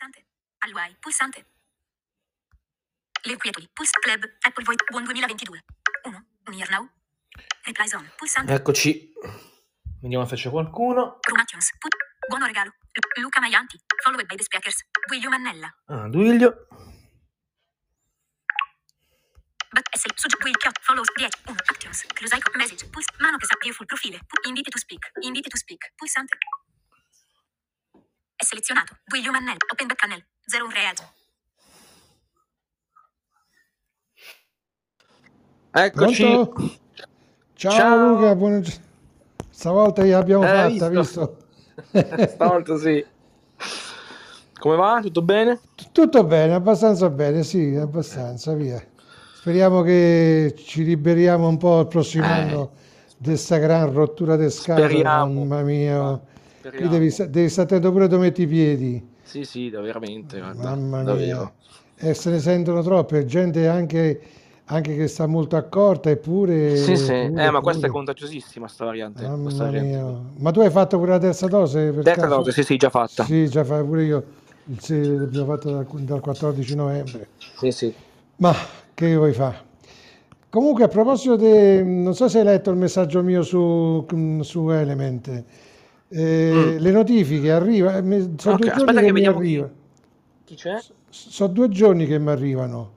Pulsante. Alwai. Pulsante. Le quietudi. Puls Club. Apple Voice. Buon 2022. 1. Un year now. Reply zone. Pulsante. Eccoci. Vediamo se c'è qualcuno. Rumatiums. Put. Buono regalo. Lu- Luca Maianti. Followed by the speakers. Guiglio Mannella. Ah, Duilio. But S. Sugge. Chiot. Follows. 10. 1. Actions. Close icon. Message. Puls. Mano che sa. Viewful profile. Pu- Inviti to speak. Inviti to speak. Pulsante. È selezionato. Guiglio Mannella. Open back channel. 01 reato. Eccoci. Pronto? Ciao, Ciao. Luca, buona... stavolta l'abbiamo Eh, fatta, visto. visto? Stavolta sì. Come va? Tutto bene? Tutto bene, abbastanza bene, sì, abbastanza, via. Speriamo che ci liberiamo un po' il prossimo Eh. anno di sta gran rottura di scatole, Speriamo. mamma mia. Devi, devi stare attento pure dove metti i piedi, Sì, sì, veramente. guarda, mamma davvero. mia. E se ne sentono troppe, gente anche, anche che sta molto accorta, eppure... Sì, sì. pure- Eh, ma questa è contagiosissima, sta variante. Mamma questa variante. mia. Ma tu hai fatto pure la terza dose? Per Terza caso? dose, sì, sì, già fatta. Sì, già fa pure io. Se- L'abbiamo fatto dal, dal 14 novembre. Sì, sì. Ma che vuoi fare? Comunque, a proposito di... Non so se hai letto il messaggio mio su, su Element. Eh, Mm. Le notifiche arrivano. Sono Ok, due giorni che che mi arrivano. Chi c'è? Sono due giorni che mi arrivano.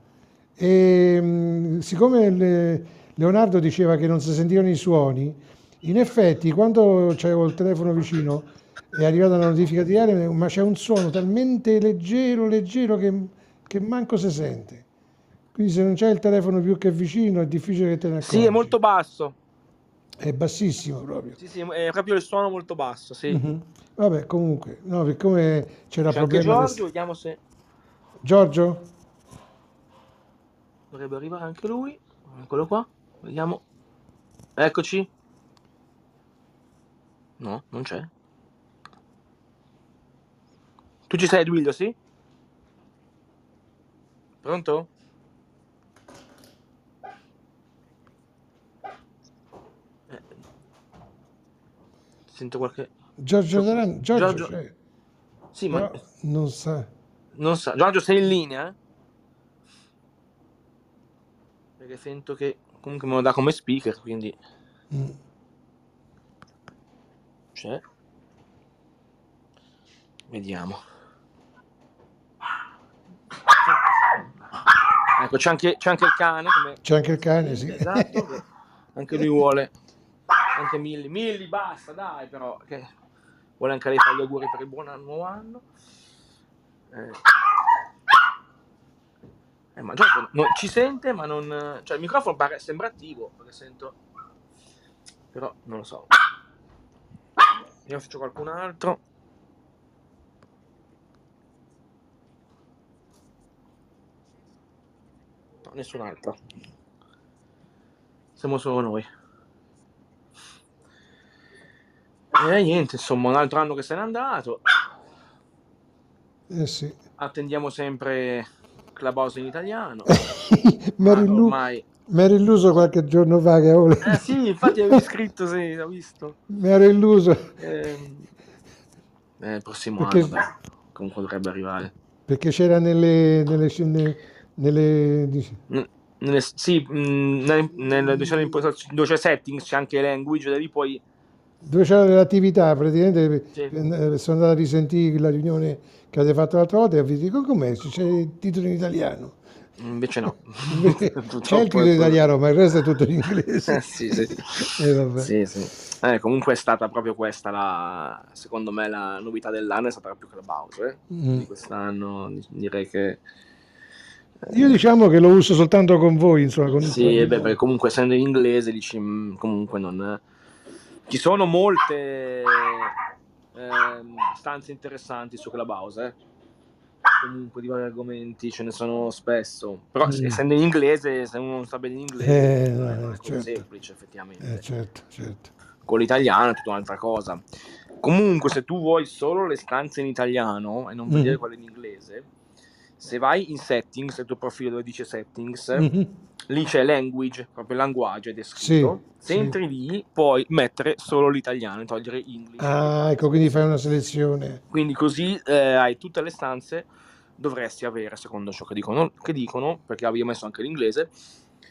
E mh, siccome le- Leonardo diceva che non si sentivano i suoni, in effetti quando c'avevo il telefono vicino è arrivata la notifica di Element, ma c'è un suono talmente leggero, leggero che, che manco si sente. Quindi se non c'è il telefono più che vicino è difficile che te ne accorgi. Sì, è molto basso. È bassissimo proprio. Sì, sì, è proprio il suono molto basso, sì. Mhm. Vabbè, comunque, no, siccome c'era C'è problema... Giorgio, vediamo se Giorgio? dovrebbe arrivare anche lui. Eccolo qua, vediamo. Eccoci. No, non c'è. Tu ci sei, Duilio, sì? Pronto? Sento qualche... Giorgio Taran- Giorgio, Giorgio- Sì, ma non sa... non sa. Giorgio, sei in linea? eh? Perché sento che comunque me lo dà come speaker, quindi Mm. c'è. Vediamo. Ecco, c'è anche, c'è anche il cane. Come... C'è anche il cane, sì. Esatto, che anche lui vuole. Anche Milli. Milli, basta, dai, però. Che vuole anche lei fare gli auguri per il buon nuovo anno. Eh. Eh, ma Giorgio non- ci sente, ma non. Cioè, il microfono pare, sembra attivo, perché sento. Però non lo so. Vediamo se c'è qualcun altro. No, nessun altro. Siamo solo noi. E niente, insomma, un altro anno che se n'è andato. Eh sì. Attendiamo sempre Clubhouse in italiano. mi ero Ma illu- ormai... mi ero illuso qualche giorno fa che avevo... Eh sì, infatti avevi scritto, sì, ho visto. mi ero illuso Eh, eh, il prossimo Perché- anno, dai. Comunque dovrebbe arrivare. perché c'era nelle... nelle, nelle, nelle- dici- N- nelle- sì, mh, nel, nel, diciamo, impostazioni- dove c'è settings c'è anche language, da lì poi dove c'era dell'attività, praticamente Sì. eh, sono andato a risentire la riunione che avete fatto l'altra volta e vi dico com'è, c'è il titolo in italiano. invece no. C'è il titolo è in italiano, ma il resto è tutto in inglese. Eh, sì, sì. E vabbè. Sì, sì. Eh, comunque è stata proprio questa la, secondo me la novità dell'anno è stata proprio Clubhouse, eh. Mm. Di quest'anno di- direi che Io diciamo che lo uso soltanto con voi, insomma. Con Sì, eh beh, perché comunque essendo in inglese dici mm, comunque non ci sono molte ehm, stanze interessanti su Clubhouse, eh. Comunque di vari argomenti ce ne sono spesso, però Mm. essendo in inglese, se uno non sa bene l'inglese, Eh, non no, è certo. semplice effettivamente. Eh, certo, certo. Con l'italiano è tutta un'altra cosa. Comunque, se tu vuoi solo le stanze in italiano e non vedere quelle in inglese, Se vai in settings, il tuo profilo dove dice settings, Mhm. Lì c'è language, proprio linguaggio è descritto. Sì, Se sì. entri lì, puoi mettere solo l'italiano e togliere English. Ah, ecco, quindi fai una selezione. Quindi così eh, hai tutte le stanze, dovresti avere, secondo ciò che dicono, che dicono, perché avevo messo anche l'inglese,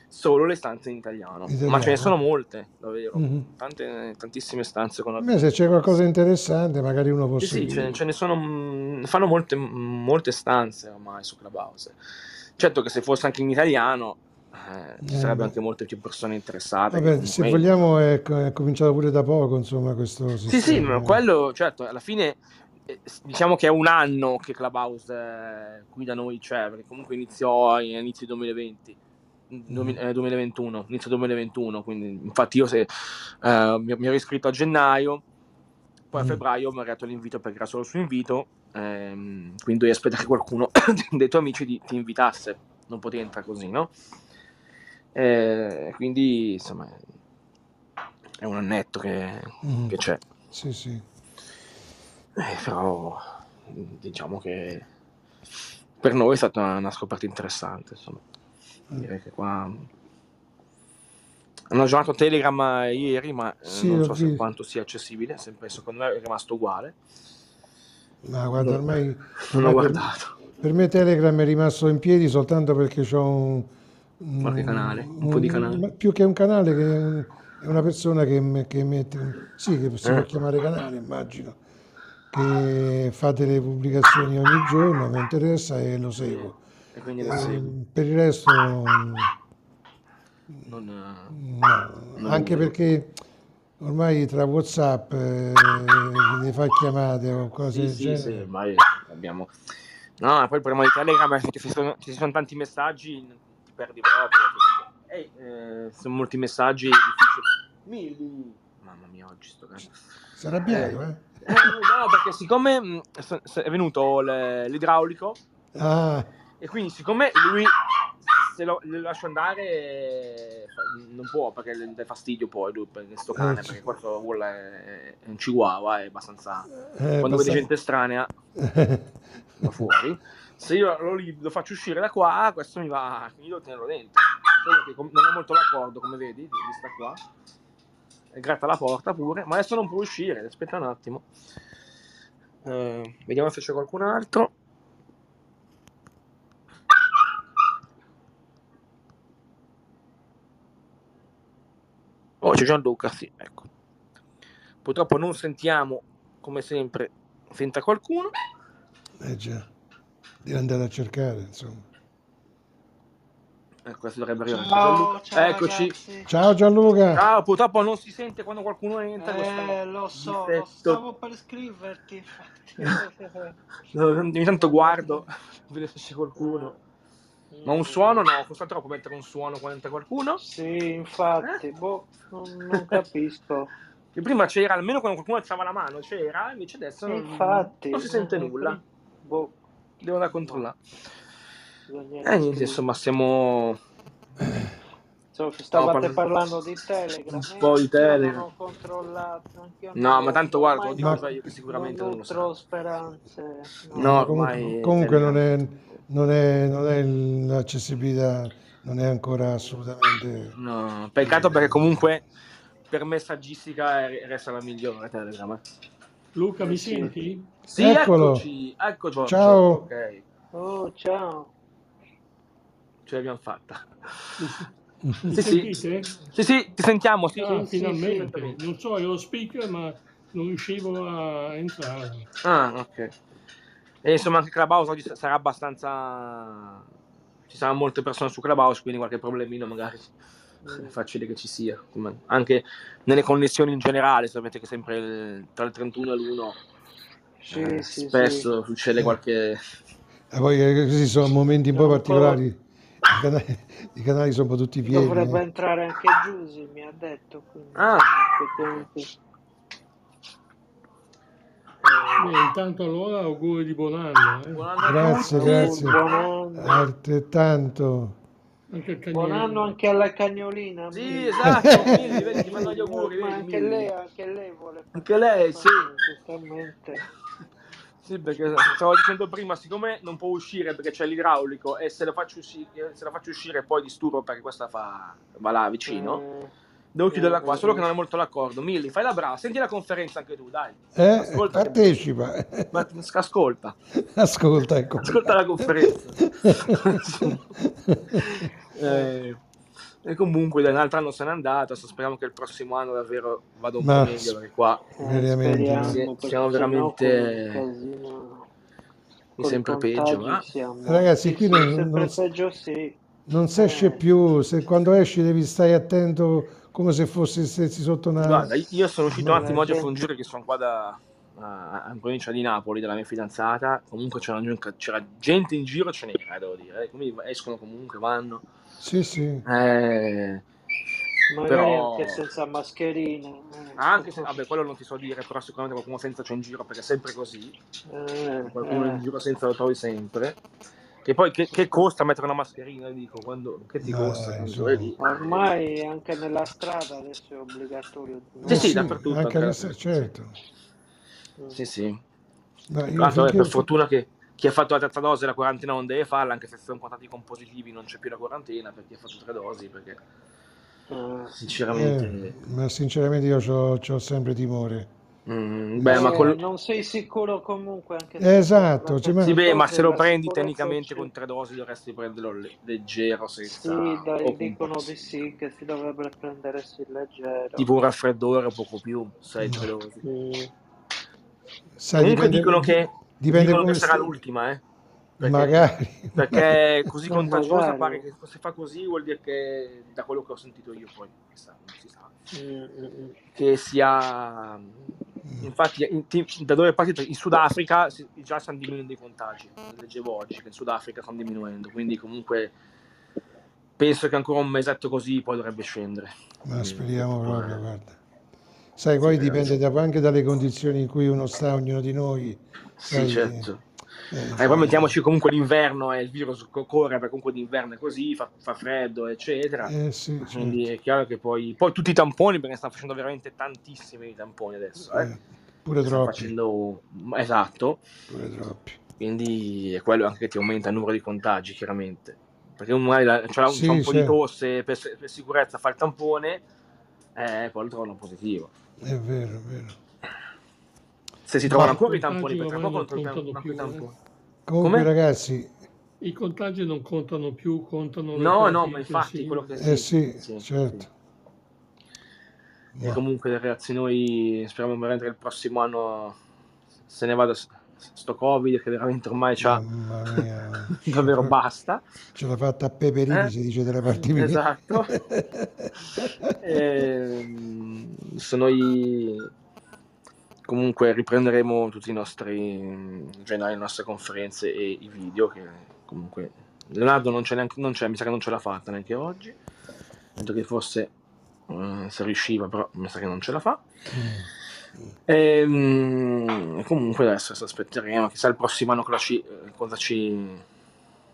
solo le stanze in italiano. Italiano. Ma ce ne sono molte, davvero. Mhm. Tante, tantissime stanze con A me se c'è qualcosa di interessante, magari uno può Sì, sì, ce, ce ne sono, mm, fanno molte, molte stanze ormai su Clubhouse. Certo che se fosse anche in italiano eh, ci Eh, sarebbe beh. anche molte più persone interessate. Vabbè, se comunque- vogliamo è, è cominciato pure da poco, insomma, questo Sì, sì, sistema. ma quello, certo, alla fine eh, diciamo che è un anno che Clubhouse eh, qui da noi c'è, perché comunque iniziò a inizio 2020. duemi- eh, 2021, inizio 2021, quindi infatti io se, eh, mi, mi ero iscritto a gennaio, poi a Mm. febbraio mi ha dato l'invito perché era solo su invito, ehm, quindi dovevi aspettare che qualcuno dei tuoi amici ti, ti invitasse, non potevi entrare così, no? Eh, quindi insomma è un annetto che, Mhm. che c'è. Sì, sì. Eh, però diciamo che per noi è stata una, una scoperta interessante, insomma. Direi che qua hanno aggiornato Telegram ieri, ma eh, Sì, non so se quanto sia accessibile, sempre secondo me è rimasto uguale. Ma guarda, ormai Non ormai ho per, guardato. per me Telegram è rimasto in piedi soltanto perché ho un, un- Qualche canale, un po' di canali. ma più che un canale, che è, un- una persona che, che mette, sì, che si può Eh. chiamare canale, immagino, che fa delle pubblicazioni ogni giorno, mi interessa e lo seguo. E quindi lo Eh, segui. per il resto, mm, Non, eh, no, non anche lo- perché ormai tra WhatsApp eh, ne fa chiamate o cose Sì, del sì, genere. sì, ormai abbiamo... No, poi il problema di Telegram è che ci sono, ci sono tanti messaggi, ti perdi proprio. Ehi, eh, sono molti messaggi difficili. Milli! Mamma mia, oggi sto cazzo. Si è arrabbiato, eh? Eh, no, perché siccome mh, s- è venuto l'idraulico Ah, e quindi siccome lui se lo, lo lascio andare eh, non può perché le dà fastidio poi lui per sto cane Eh, perché questo vuole è un chihuahua è abbastanza eh, quando vede gente estranea va fuori. Se io lo, lo faccio uscire da qua questo mi va quindi devo tenerlo dentro. Solo che com- non è molto d'accordo come vedi di sta qua. E gratta la porta pure ma adesso non può uscire aspetta un attimo. Eh, vediamo se c'è qualcun altro c'è Gianluca sì ecco purtroppo non sentiamo come sempre senta qualcuno Eh già, devi andare a cercare, insomma. ecco adesso dovrebbe arrivare Ciao, Gianluca ciao eccoci ragazzi. Ciao Gianluca! Ciao, purtroppo non si sente quando qualcuno entra. Eh, lo so, lo stavo per scriverti, infatti. Ogni tanto guardo, vedo se c'è qualcuno. Ma un suono no, costa troppo mettere un suono quando entra qualcuno. Sì, infatti, boh, non, non capisco. Che prima c'era, almeno quando qualcuno alzava la mano, c'era, invece adesso non, Infatti. non si sente nulla. Boh, Devo andare a controllare. Eh, niente, insomma, stiamo... So stavate No, parlando di Telegram. Un po' di eh, Telegram. Non ho controllato. anch'io No, non- ma tanto guarda, lo dico Ma- già io che sicuramente non non lo so. speranze. No, comunque, ormai comunque non Telegram. è, non è, non è il- l'accessibilità, non è ancora assolutamente... No, peccato perché comunque per messaggistica resta la migliore Telegram. Luca, mi senti? Sì, Eccolo. eccoci, ecco. Ciao. Ok, Oh, ciao. ce l'abbiamo fatta. Mi Sì, sentite? Sì, sì, ti sentiamo, sì. Ah, sì, finalmente. sì. Non so, ero lo speaker, ma non riuscivo a entrare. Ah, ok. E insomma anche Clubhouse oggi sa- sarà abbastanza... Ci saranno molte persone su Clubhouse, quindi qualche problemino magari è facile che ci sia. Come- Anche nelle connessioni in generale, sapete che sempre il- tra il 31 e l'1 Sì, eh, sì, spesso succede qualche... E poi eh, questi sono momenti un po' particolari, i canali, i canali sono un po' tutti sì. pieni. Dovrebbe eh. entrare anche Giusy, mi ha detto. Quindi, Ah. effettivamente. Beh, intanto allora auguri di buon anno. eh. Buon anno a Grazie, tutti. grazie. Buon anno. Altrettanto. Anche il Buon anno anche alla cagnolina. Sì, Milly. esatto, Milly, vedi, ti mando gli auguri, Ma vedi, anche lei, anche lei vuole Anche lei, sì. Giustamente. Sì, perché stavo dicendo prima, siccome non può uscire perché c'è l'idraulico e se lo faccio uscire, se la faccio uscire poi disturbo perché questa fa, va là vicino, Eh, devo chiuderla qua, eh, solo che eh. non è molto d'accordo. Milli, fai la brava, senti la conferenza anche tu, dai. Eh, che- partecipa. Ma ascolta, Ascolta, ecco. ascolta la conferenza. Eh, e comunque da un altro anno se n'è andato, adesso speriamo che il prossimo anno davvero vada un Ma- po' meglio perché qua Eh, Veramente, speriamo, sì, perché siamo veramente- casino, mi sempre peggio, va? siamo- Ragazzi, qui non- sempre non- peggio sì. Non si esce Eh. più, se quando esci devi stare attento come se fossi stessi sotto una... Guarda, io sono uscito un attimo oggi a fare un giro che sono qua da, a- in provincia di Napoli dalla mia fidanzata. Comunque c'era, c'era gente in giro, ce n'era, devo dire. eh. Quindi escono comunque, vanno. Sì, sì. Eh, Magari Però- anche senza mascherine. eh. anche se, vabbè, quello non ti so dire, però sicuramente qualcuno senza c'è in giro perché è sempre così. Eh, Qualcuno eh. in giro senza lo trovi sempre. E poi che, che costa mettere una mascherina? Dico, quando, che ti No, costa? eh? Ormai anche nella strada adesso è obbligatorio. no? Sì, Eh sì, dappertutto, Anche adesso, certo. Sì, sì. No, l'altro, finché- per fortuna che chi ha fatto la terza dose la quarantena non deve farla, anche se sono contati con positivi non c'è più la quarantena per chi ha fatto tre dosi, perché Eh, sinceramente... Eh, ma sinceramente io ho sempre timore. Mm, beh, ma eh, col- Non sei sicuro comunque anche se- Esatto, ma- Sì, beh, ma se lo prendi tecnicamente con tre dosi dovresti prenderlo le- leggero, senza... Sì, dai, dicono di sì, che si dovrebbe prendere sì leggero. Tipo un raffreddore o poco più, sei tre No. dosi. Mm. sai, Comunque dipende- dicono che, dipende dicono che sarà l'ultima, eh. Perché- Magari. perché così Ma contagiosa magari. pare che se fa così vuol dire che da quello che ho sentito io poi chissà, non si sa Mm, mm, mm. che sia infatti in- da dove è partito? In Sudafrica già stanno diminuendo i contagi. Leggevo oggi che in Sudafrica stanno diminuendo quindi comunque penso che ancora un mesetto così poi dovrebbe scendere. Ma speriamo Eh, proprio, guarda. Sai, poi dipende da- anche dalle condizioni in cui uno sta, ognuno di noi. sì sai, certo eh, e poi mettiamoci comunque l'inverno e il virus co- corre perché comunque d'inverno è così fa, fa freddo eccetera eh, sì, certo. Quindi è chiaro che poi, poi tutti i tamponi, perché stanno facendo veramente tantissimi i tamponi adesso, eh. Eh, pure Stanno troppi, facendo esatto, pure troppi. quindi è quello anche che ti aumenta il numero di contagi, chiaramente. Perché magari la- un, Sì, un po' sì. di tosse per, per sicurezza fa il tampone, eh, poi lo trovano positivo. È vero, è vero. Se si trovano ancora i tamponi, perché tra poco non i più, tamponi. Comunque, Come? ragazzi, I contagi non contano più, contano No, no, ma infatti sì. quello che eh sì, sì, certo. E Ma- comunque ragazzi noi speriamo veramente che il prossimo anno se ne vada sto covid che veramente ormai c'ha davvero basta Ce l'ha fatta a Peperini, Eh? si dice dalla parte mia. Esatto. Ehm, se noi comunque riprenderemo tutti i nostri generale le nostre conferenze e i video che comunque Leonardo non c'è neanche non c'è mi sa che non ce l'ha fatta neanche oggi. Detto che forse eh, se riusciva però mi sa che non ce la fa. Ehm, e comunque adesso aspetteremo chissà il prossimo anno cosa ci, eh, cosa ci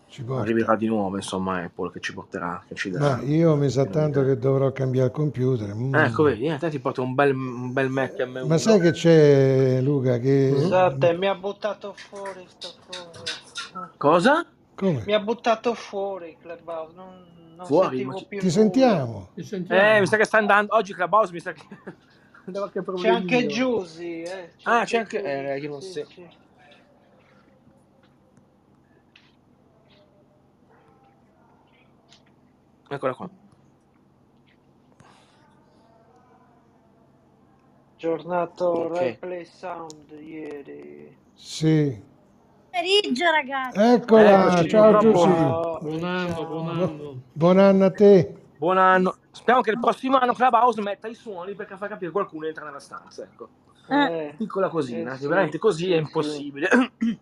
Ci porta. arriverà di nuovo insomma Apple che ci porterà che ci darà Ma io mi sa tanto che dovrò cambiare il computer. Mm. Ecco, vedi, eh, te ti porto un bel, un bel Mac M1. Ma sai che c'è, Luca? Che... Scusate, mi ha buttato fuori sto coso. Cosa? Come? Mi ha buttato fuori Clubhouse, non, non Fuori? sentivo Ma ci- più Ti sentiamo. Ci sentiamo. Eh, mi sa che sta andando. Oggi Clubhouse mi sa che. da qualche C'è anche Giusy, eh. Ah, c'è anche- Giusy, eh, io non sì, so. sì. Eccola qua. Giornato Ok. replay sound ieri. Sì. pomeriggio, ragazzi. Eccola, Eccoci, ciao Giussi. Buon anno, buon anno. Buon anno a te. Buon anno. Speriamo che il prossimo anno Clubhouse metta i suoni perché fa capire che qualcuno entra nella stanza. Ecco. Eh, Piccola cosina, Eh, sì, veramente così sì, è sì.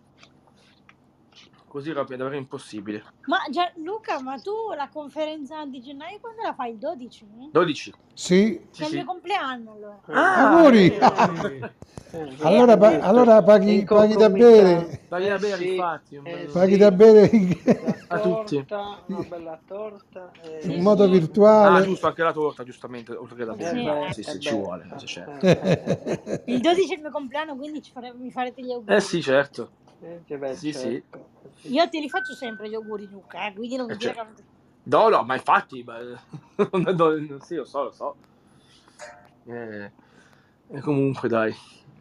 Così era davvero impossibile. Ma Luca, ma tu la conferenza di gennaio quando la fai? Il 12? 12. Sì, Sì, Che è il sì. mio compleanno allora. Ah, Auguri! Eh, Eh, allora, pa- allora paghi, paghi da bere, Dai da Eh bere, sì, infatti. eh paghi sì. da bere La A tutti. torta, una bella torta. eh, in Sì, modo sì. Ah, virtuale. giusto, anche la torta, giustamente, oltre che da eh bere. beh, Sì, eh sì, ci vuole. sì, certo. eh, eh, eh, Il 12 è il mio compleanno, quindi ci fare- mi farete gli auguri. Eh sì, certo. Eh, beh, Sì, sì. certo. Io te li faccio sempre gli auguri, Luca, eh, quindi non mi Eh, dire certo. che No, no, ma infatti, ma- sì, lo so, lo so. Eh, e comunque, dai.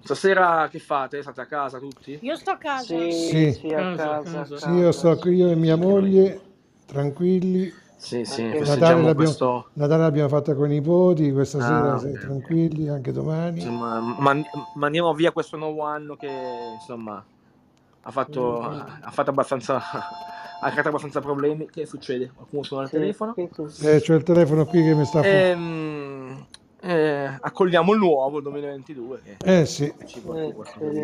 Stasera che fate? State a casa tutti? Io sto a casa. Sì, Sì. sì, a Casa. Sì, io sto qui, io e mia moglie, tranquilli. Sì, sì, Natale l'abbiamo, questo... Natale l'abbiamo fatta con i nipoti, questa Ah, sera ok. tranquilli, anche domani. Insomma, man- mandiamo via questo nuovo anno che, insomma, ha fatto, Mm. ha fatto abbastanza... ha creato abbastanza problemi. Che succede? Qualcuno suona il Sì, telefono? sì, sì. Eh, c'ho il telefono qui che mi sta... Ehm, eh, accogliamo il nuovo, il 2022, che Eh sì, Eh,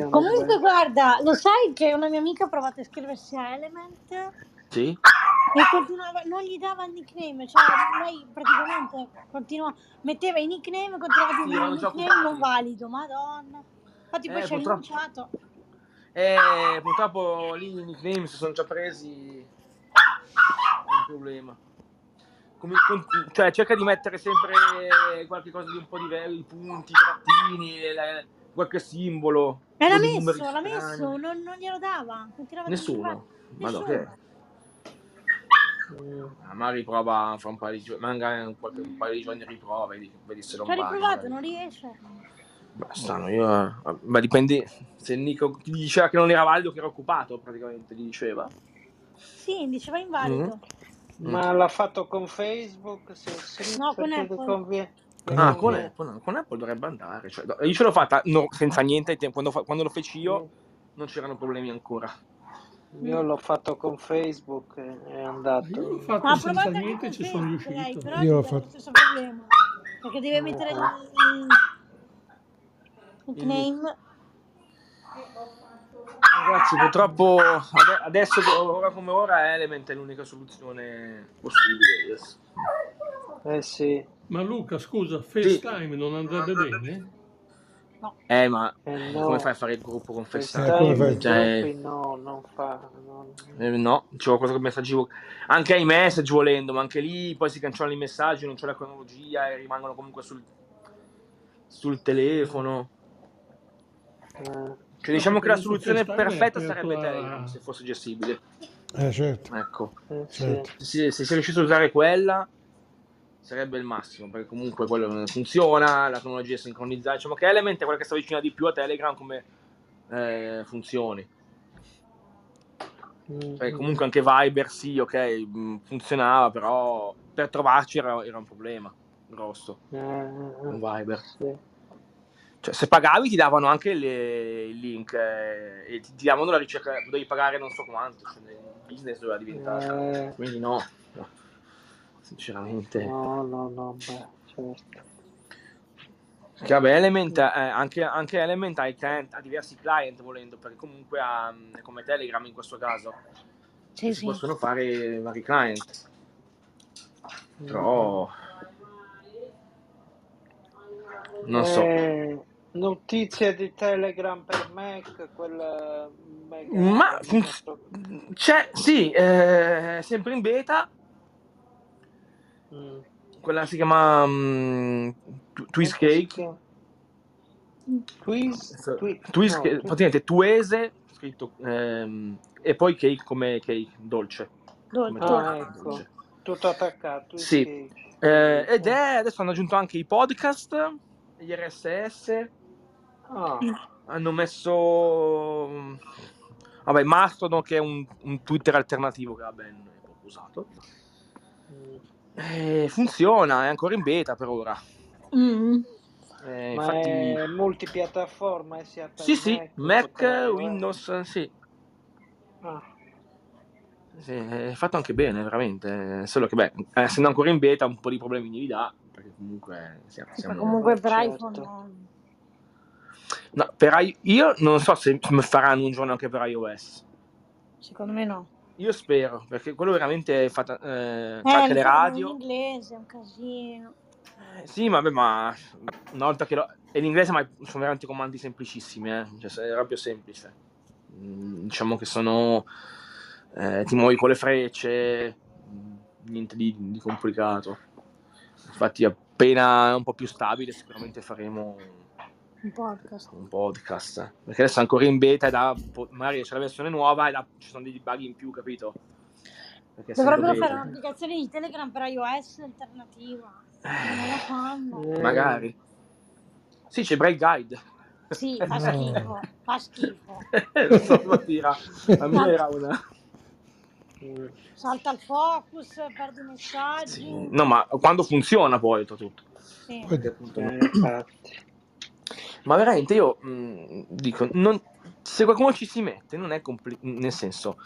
Comunque, guarda, lo sai che una mia amica ha provato a iscriversi a Element Sì? e continuava, non gli dava il nickname, cioè lei praticamente continua, metteva i nickname e continuava a Sì, dire erano il nickname non valido, madonna. Infatti poi Eh, ci ha purtroppo- rinunciato. Eh, purtroppo lì i nickname si sono già presi. È un problema. Come- con- cioè, cerca di mettere sempre qualche cosa di un po' diverso, i punti, i trattini, le- qualche simbolo. E l'ha messo, l'ha messo, non, non glielo dava. Continuava Nessuno. Ma no, Nessuno. che? Ah, Ma riprova fra un paio di giorni, magari qualche un paio di giorni riprova, vedi, vedi se non Ci ha va. riprovato, non riesce. Bastano, io... Ma dipende se Nico gli diceva che non era valido, che era occupato praticamente, gli diceva. Sì, diceva invalido. Ma l'ha fatto con Facebook? Sì, sì, No, con Apple. Con Ah, con Apple, no, con Apple dovrebbe andare. Cioè, no, io ce l'ho fatta no, senza niente. Quando, quando lo feci io non c'erano problemi ancora. Io l'ho fatto con Facebook e è andato. Io l'ho Ma fatto ha senza niente ci sono lei, riuscito. però Io l'ho fatto. lo stesso problema. Perché deve mettere il, il nickname. Ragazzi, purtroppo ade- adesso, ora come ora, Element è l'unica soluzione possibile. adesso. Eh sì, Ma Luca, scusa, FaceTime non andrebbe bene? Eh, ma eh no. come fai a fare il gruppo con FaceTime fai? FaceTime? proprio no, non fa. non- Eh, no, c'è qualcosa con messaggi vo- anche ai message volendo, ma anche lì poi si cancellano i messaggi, non c'è la cronologia e rimangono comunque sul, sul telefono. Eh, Cioè, diciamo che la soluzione perfetta sarebbe Telegram se fosse gestibile. Eh certo, Ecco, eh, sì. certo. se, se si riuscisse a usare quella sarebbe il massimo, perché comunque quello funziona, la cronologia è sincronizzata. Diciamo che Element è quella che sta vicina di più a Telegram come eh, funzioni. Mm, Cioè, comunque anche Viber sì, ok, mh, funzionava, però per trovarci era, era un problema grosso eh, eh, con Viber. sì. Cioè, se pagavi ti davano anche le- il link eh, e ti, ti davano la ricerca, dovevi pagare non so quanto, cioè, il business doveva diventare. Eh, Quindi no, no. sinceramente. no, no, no, beh, certo. Che vabbè, Element, eh, anche, anche Element ha, i client- ha diversi client volendo, perché comunque ha, è come Telegram in questo caso, Sì, si sì. possono fare vari client. Però non so. Eh, notizie di Telegram per Mac, quella mega Ma funz- c'è, sì, eh, sempre in beta, Mm. quella si chiama mm, Tu- Twist Cake. Quiz? Twi- Twist no, praticamente Tuese, scritto, ehm, e poi cake come cake, dolce. Dolce. Come Ah, dolce, ecco. dolce. Tutto attaccato. Twist Sì. Cake. Eh, ed è, adesso hanno aggiunto anche i podcast, gli RSS, Ah, hanno messo, mm, vabbè, Mastodon che è un, un Twitter alternativo che va ben poco usato. mm. Eh, funziona, è ancora in beta per ora. Mm. Eh, Ma infatti, è multipiattaforma, è sia per sì, sì, Mac, Mac? Windows, sì. Ah, Sì, è fatto anche bene, veramente. Solo che, beh, eh, essendo ancora in beta, un po' di problemi li dà. Perché comunque siamo. Siamo- comunque per Certo. iPhone no. Per i- io non so se faranno un giorno anche per iOS. secondo me no. io spero, perché quello veramente è fatta, eh, Eh, le fanno in radio. inglese, è un casino. Eh, sì, vabbè, ma una volta che lo... è in inglese, ma sono veramente comandi semplicissimi, eh. Cioè, è proprio semplice. Mm, diciamo che sono... eh, ti muovi con le frecce, mm, niente di, di complicato. Infatti, appena è un po' più stabile, sicuramente faremo Un podcast. un podcast. eh. Perché adesso è ancora in beta e da, magari c'è la versione nuova e da- ci sono dei bug in più, capito? Perché Dovrebbero fare un'applicazione di Telegram per iOS alternativa. Eh, Magari. Sì, c'è Break Guide. Sì, fa schifo. Fa schifo. Lo so, Mattia. A me era una... Salta il focus, perdi i messaggi. Sì. No, ma quando funziona poi tutto. Sì. Poi- Perché appunto eh. Ma veramente io mh, dico, non- se qualcuno ci si mette, non è complicato, nel senso,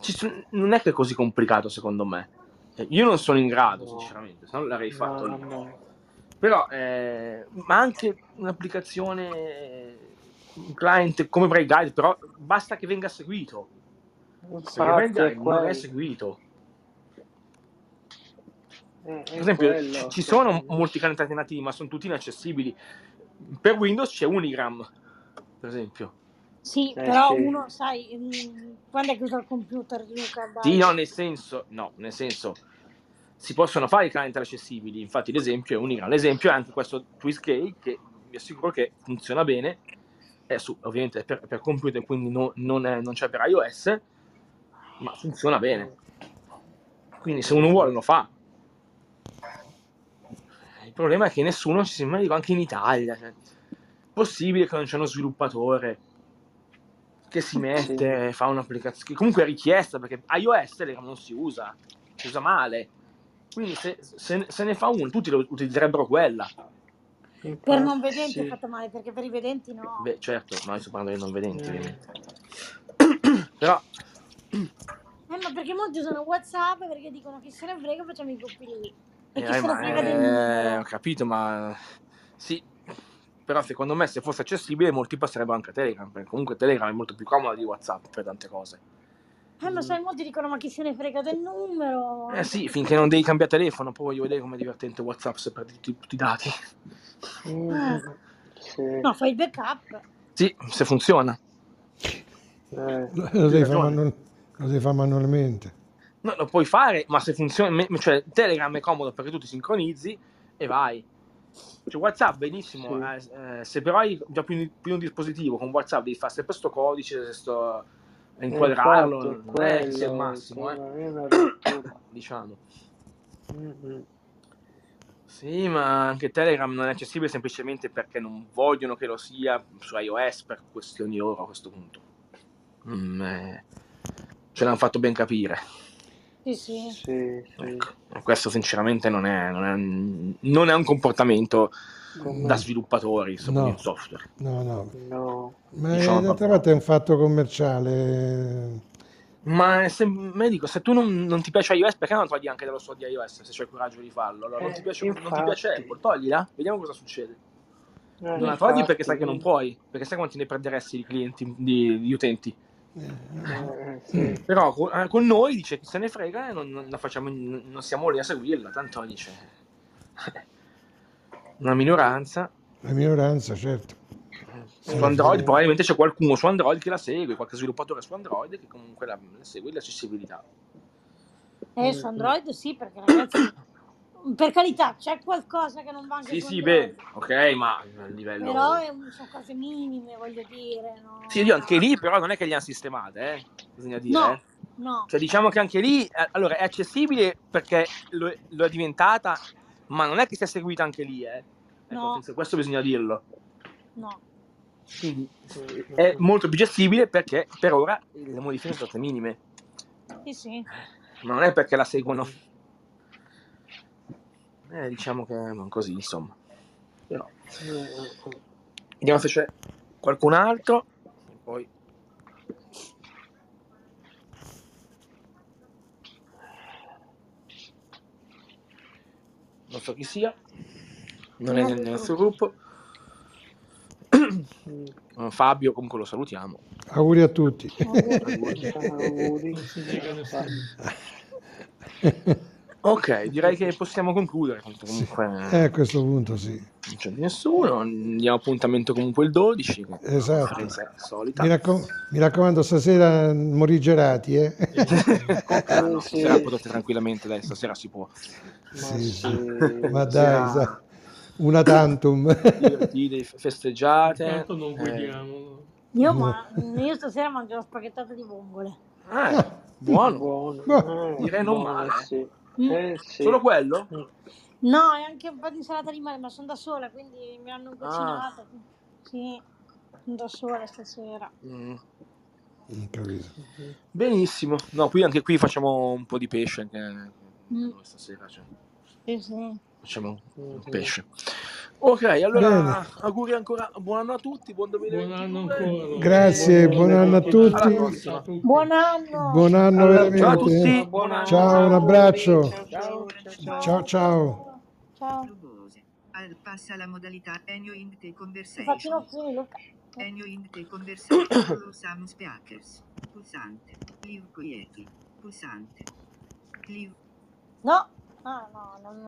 ci non è che è così complicato secondo me. Eh, Io non sono in grado, No. sinceramente, se no l'avrei fatto. No, lì. no. Però, eh, ma anche un'applicazione, un client come Break Guide, però basta che venga seguito. Infatti Guide non è seguito. Eh, Per esempio, quello, ci, ci sono molti client alternativi, ma sono tutti inaccessibili. Per Windows c'è Unigram, per esempio. Sì, Eh, però sì. uno, sai, mm, quando è che usa il computer, Luca? Dai. Sì, no, nel senso, no, nel senso, si possono fare i client accessibili. Infatti, l'esempio è Unigram. L'esempio è anche questo TwistK, che vi assicuro che funziona bene. È su, ovviamente è per, per computer, quindi no- non, è- non c'è per iOS, ma funziona bene. Quindi, se uno vuole, lo fa. Il problema è che nessuno ci si ma dico anche in Italia. Cioè, possibile che non c'è uno sviluppatore che si mette, fa un'applicazione che comunque è richiesta perché iOS Telegram non si usa, si usa male. Quindi se, se- se ne fa uno, tutti lo utilizzerebbero quella. Per non vedenti è Sì. fatto male, perché per i vedenti no. Beh, certo, ma io sto parlando dei non vedenti, ovviamente. Però, Eh, ma perché molti usano WhatsApp perché dicono chi se ne frega facciamo i gruppi lì. E chi eh, se ne ma, frega del eh, numero. ho capito, ma sì. Però secondo me se fosse accessibile molti passerebbero anche a Telegram, perché comunque Telegram è molto più comoda di WhatsApp per tante cose. Eh, ma sai, molti dicono ma chi se ne frega del numero. Eh sì, finché non devi cambiare telefono, poi voglio vedere com'è divertente WhatsApp se perdi tutti, tutti i dati. Mm, Eh. sì. No, fai il backup. Sì, se funziona. Eh, Lo devi, fare ragione. manu- lo devi fare manualmente. No, lo puoi fare, ma se funziona, cioè Telegram è comodo perché tu ti sincronizzi e vai. Cioè, WhatsApp benissimo, Sì. eh, eh, se però hai già più, più un dispositivo con WhatsApp devi fare sempre sto codice, sto a inquadrarlo, infatti, non è il massimo, eh, diciamo. Sì, ma anche Telegram non è accessibile semplicemente perché non vogliono che lo sia su iOS per questioni loro a questo punto. Mm, eh, ce l'hanno fatto ben capire. Sì, sì. Sì, sì. Ecco, questo sinceramente non è, non è un, non è un comportamento Come- da sviluppatori, No. in software. No, no. No. Ma Diciamo d'altra parte è un fatto commerciale. Ma se, me dico, se tu non, non ti piace iOS, perché non togli anche dallo store di iOS se c'hai il coraggio di farlo? Allora, non, Eh, ti piace, non ti piace Apple, toglila, vediamo cosa succede. Eh, Non la togli perché sai che non puoi, perché sai quanti ne perderesti di clienti, di, di utenti. Eh, sì. Però con, eh, con noi dice che se ne frega e non, non la facciamo, non siamo lì a seguirla, tanto dice una minoranza. La minoranza, certo. Su Android probabilmente c'è qualcuno su Android che la segue, qualche sviluppatore su Android che comunque la, la segue l'accessibilità. Eh, su Android sì, perché ragazzi, per carità, c'è qualcosa che non va anche Sì, sì, beh, ok, ma a livello... Però è un- sono cose minime, voglio dire. No? Sì, io anche lì però non è che li hanno sistemate, eh, bisogna dire. No, eh. no. Cioè diciamo che anche lì, eh, allora, è accessibile perché lo, lo è diventata, ma non è che sia seguita anche lì, eh. Ecco, No. questo bisogna dirlo. No. Quindi è molto più gestibile perché per ora le modifiche sono state minime, Sì, sì. ma non è perché la seguono. Eh, diciamo che è così, insomma. Però, vediamo se c'è qualcun altro. e Poi... Non so chi sia, non è nel nostro gruppo. Eh, Fabio, comunque lo salutiamo. Auguri a tutti. Auguri. Non Ok, direi che possiamo concludere. Comunque Eh, a questo punto sì. non c'è nessuno. Diamo appuntamento comunque il 12. che è Esatto. Mi, raccom- mi raccomando, stasera morigerati, eh? Ah, no, Sì, stasera sì. potete tranquillamente, dai, stasera si può Ma Sì, sì, sì. Ma dai, sa- una tantum. divertire, festeggiate. Tanto non eh. Io, ma, io stasera mangio la spaghettata di vongole. eh, buono. buono. Ma- Direi non male. sì. Mm. Eh, sì. Solo quello? Mm. No, e anche un po' di insalata di mare, ma sono da sola, quindi mi hanno Ah, cucinato. Sì, sono da sola stasera. mm, capito. benissimo. No, qui anche qui facciamo un po' di pesce anche Mm. stasera. cioè, Sì, sì. Facciamo un Mhm. pesce. Ok, allora Bene. auguri ancora, buon anno a tutti, buon Buon anno 2022. ancora. Grazie, buon anno a tutti. Buon anno! Buon anno Alla Ciao a veramente. tutti. Buon anno. Ciao, un abbraccio. Ciao, ciao, ciao. Ciao ciao. Passa la modalità Enio in the Ti faccio i conversation. nocchieri, Luca. Enio in the conversation. Some speakers. Pulsante. Live quietly. Pulsante. Live No, ah, no, non